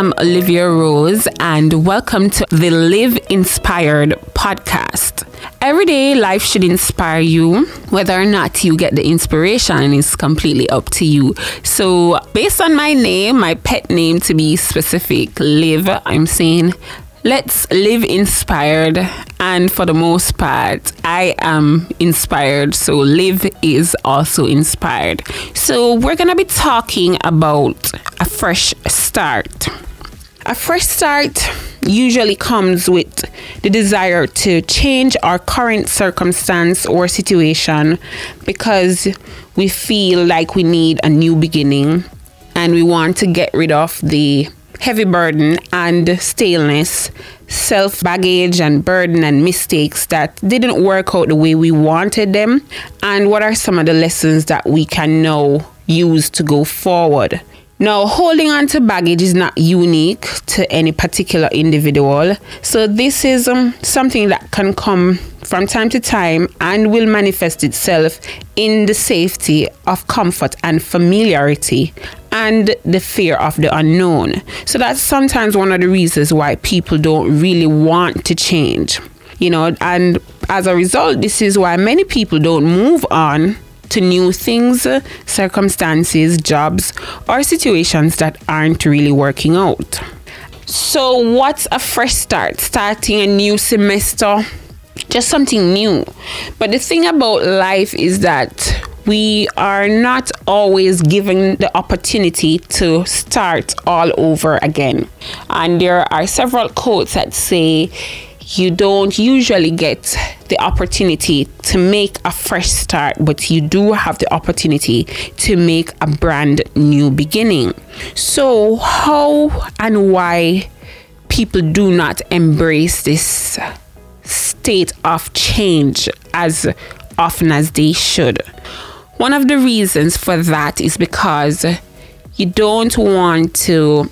am Olivia Rose, and welcome to the Live Inspired podcast. Every day, life should inspire you. Whether or not you get the inspiration is completely up to you. So, based on my name, my pet name to be specific, Live, I'm saying let's live inspired and for the most part i am inspired so live is also inspired so we're gonna be talking about a fresh start a fresh start usually comes with the desire to change our current circumstance or situation because we feel like we need a new beginning and we want to get rid of the heavy burden and staleness, self baggage and burden and mistakes that didn't work out the way we wanted them, and what are some of the lessons that we can now use to go forward. Now, holding on to baggage is not unique to any particular individual. So, this is um, something that can come from time to time and will manifest itself in the safety of comfort and familiarity and the fear of the unknown. So, that's sometimes one of the reasons why people don't really want to change. You know, and as a result, this is why many people don't move on to new things, circumstances, jobs, or situations that aren't really working out. So, what's a fresh start? Starting a new semester, just something new. But the thing about life is that we are not always given the opportunity to start all over again. And there are several quotes that say, you don't usually get the opportunity to make a fresh start, but you do have the opportunity to make a brand new beginning. So, how and why people do not embrace this state of change as often as they should? One of the reasons for that is because you don't want to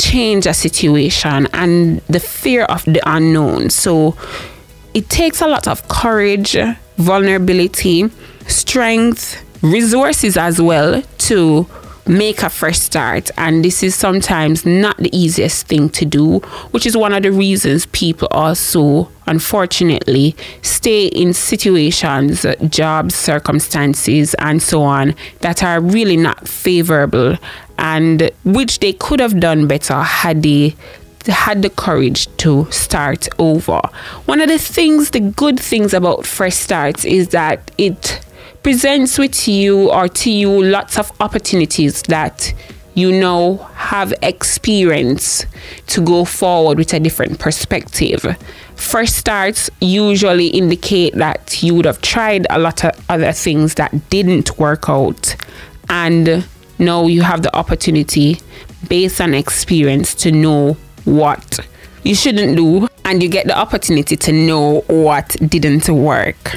change a situation and the fear of the unknown. So it takes a lot of courage, vulnerability, strength, resources as well to make a fresh start. And this is sometimes not the easiest thing to do, which is one of the reasons people also, unfortunately, stay in situations, jobs, circumstances, and so on that are really not favorable and which they could have done better had they had the courage to start over. One of the things, the good things about fresh starts is that it presents with you or to you lots of opportunities that you now have experience to go forward with a different perspective. Fresh starts usually indicate that you would have tried a lot of other things that didn't work out and now you have the opportunity based on experience to know what you shouldn't do and you get the opportunity to know what didn't work.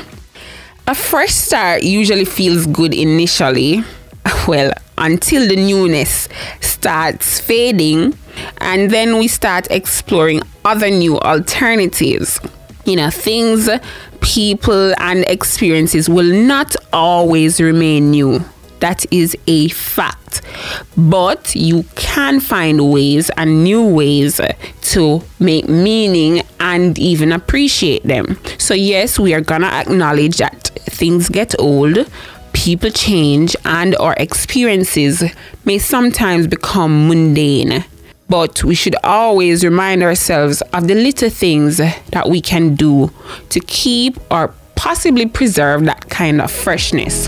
A fresh start usually feels good initially, well, until the newness starts fading and then we start exploring other new alternatives. You know, things, people, and experiences will not always remain new. That is a fact. But you can find ways and new ways to make meaning and even appreciate them. So, yes, we are gonna acknowledge that things get old, people change, and our experiences may sometimes become mundane. But we should always remind ourselves of the little things that we can do to keep or possibly preserve that kind of freshness.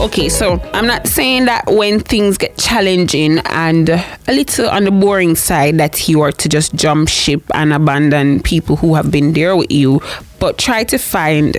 Okay, so I'm not saying that when things get challenging and a little on the boring side that you are to just jump ship and abandon people who have been there with you, but try to find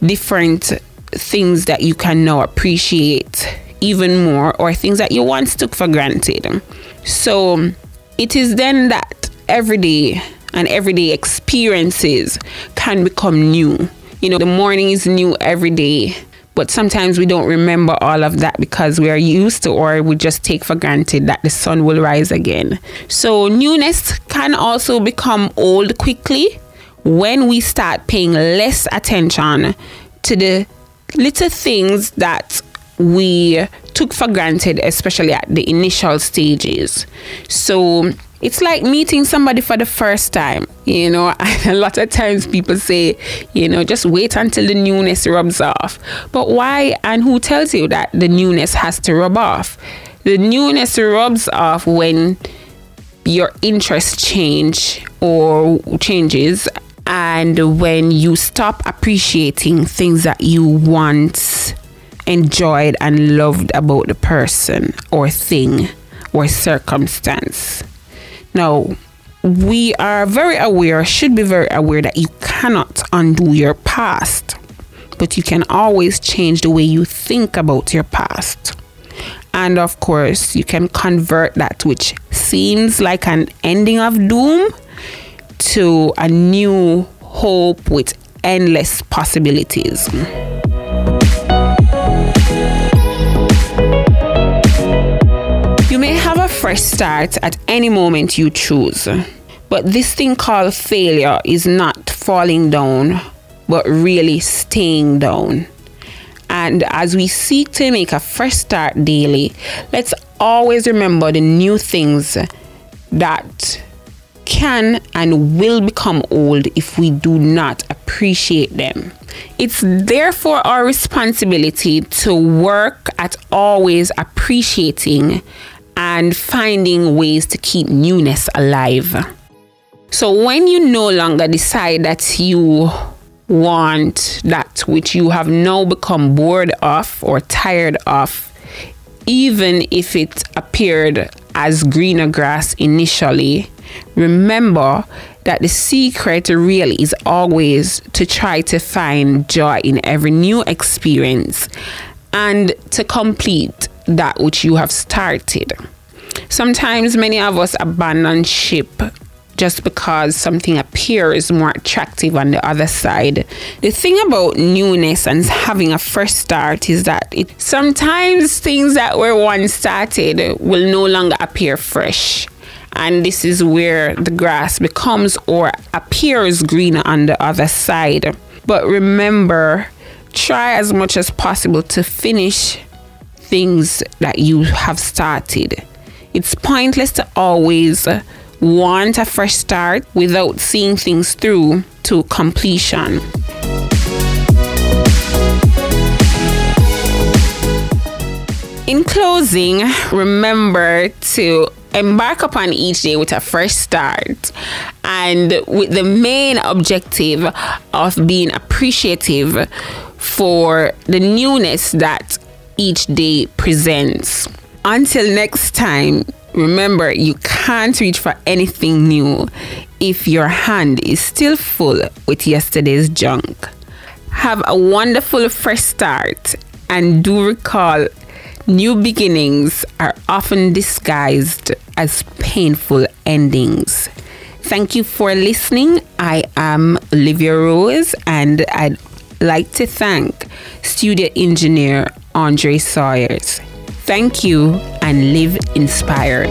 different things that you can now appreciate even more or things that you once took for granted. So it is then that every day and everyday experiences can become new. You know, the morning is new every day but sometimes we don't remember all of that because we are used to or we just take for granted that the sun will rise again. So, newness can also become old quickly when we start paying less attention to the little things that we took for granted, especially at the initial stages. So it's like meeting somebody for the first time. You know, a lot of times people say, you know, just wait until the newness rubs off. But why and who tells you that the newness has to rub off? The newness rubs off when your interest change or changes and when you stop appreciating things that you once enjoyed and loved about the person or thing or circumstance. Now, we are very aware, should be very aware that you cannot undo your past, but you can always change the way you think about your past. And of course, you can convert that which seems like an ending of doom to a new hope with endless possibilities. Fresh start at any moment you choose, but this thing called failure is not falling down, but really staying down. And as we seek to make a fresh start daily, let's always remember the new things that can and will become old if we do not appreciate them. It's therefore our responsibility to work at always appreciating and finding ways to keep newness alive. So when you no longer decide that you want that which you have now become bored of or tired of, even if it appeared as greener grass initially, remember that the secret really is always to try to find joy in every new experience and to complete that which you have started. Sometimes many of us abandon ship just because something appears more attractive on the other side. The thing about newness and having a fresh start is that it sometimes things that were once started will no longer appear fresh. And this is where the grass becomes or appears greener on the other side. But remember, try as much as possible to finish things that you have started. It's pointless to always want a fresh start without seeing things through to completion. In closing, remember to embark upon each day with a fresh start and with the main objective of being appreciative for the newness that each day presents. Until next time, Remember, you can't reach for anything new if your hand is still full with yesterday's junk. Have a wonderful fresh start and do recall new beginnings are often disguised as painful endings. Thank you for listening. I am Olivia Rose and I'd like to thank studio engineer Andre Sawyers. Thank you and live inspired.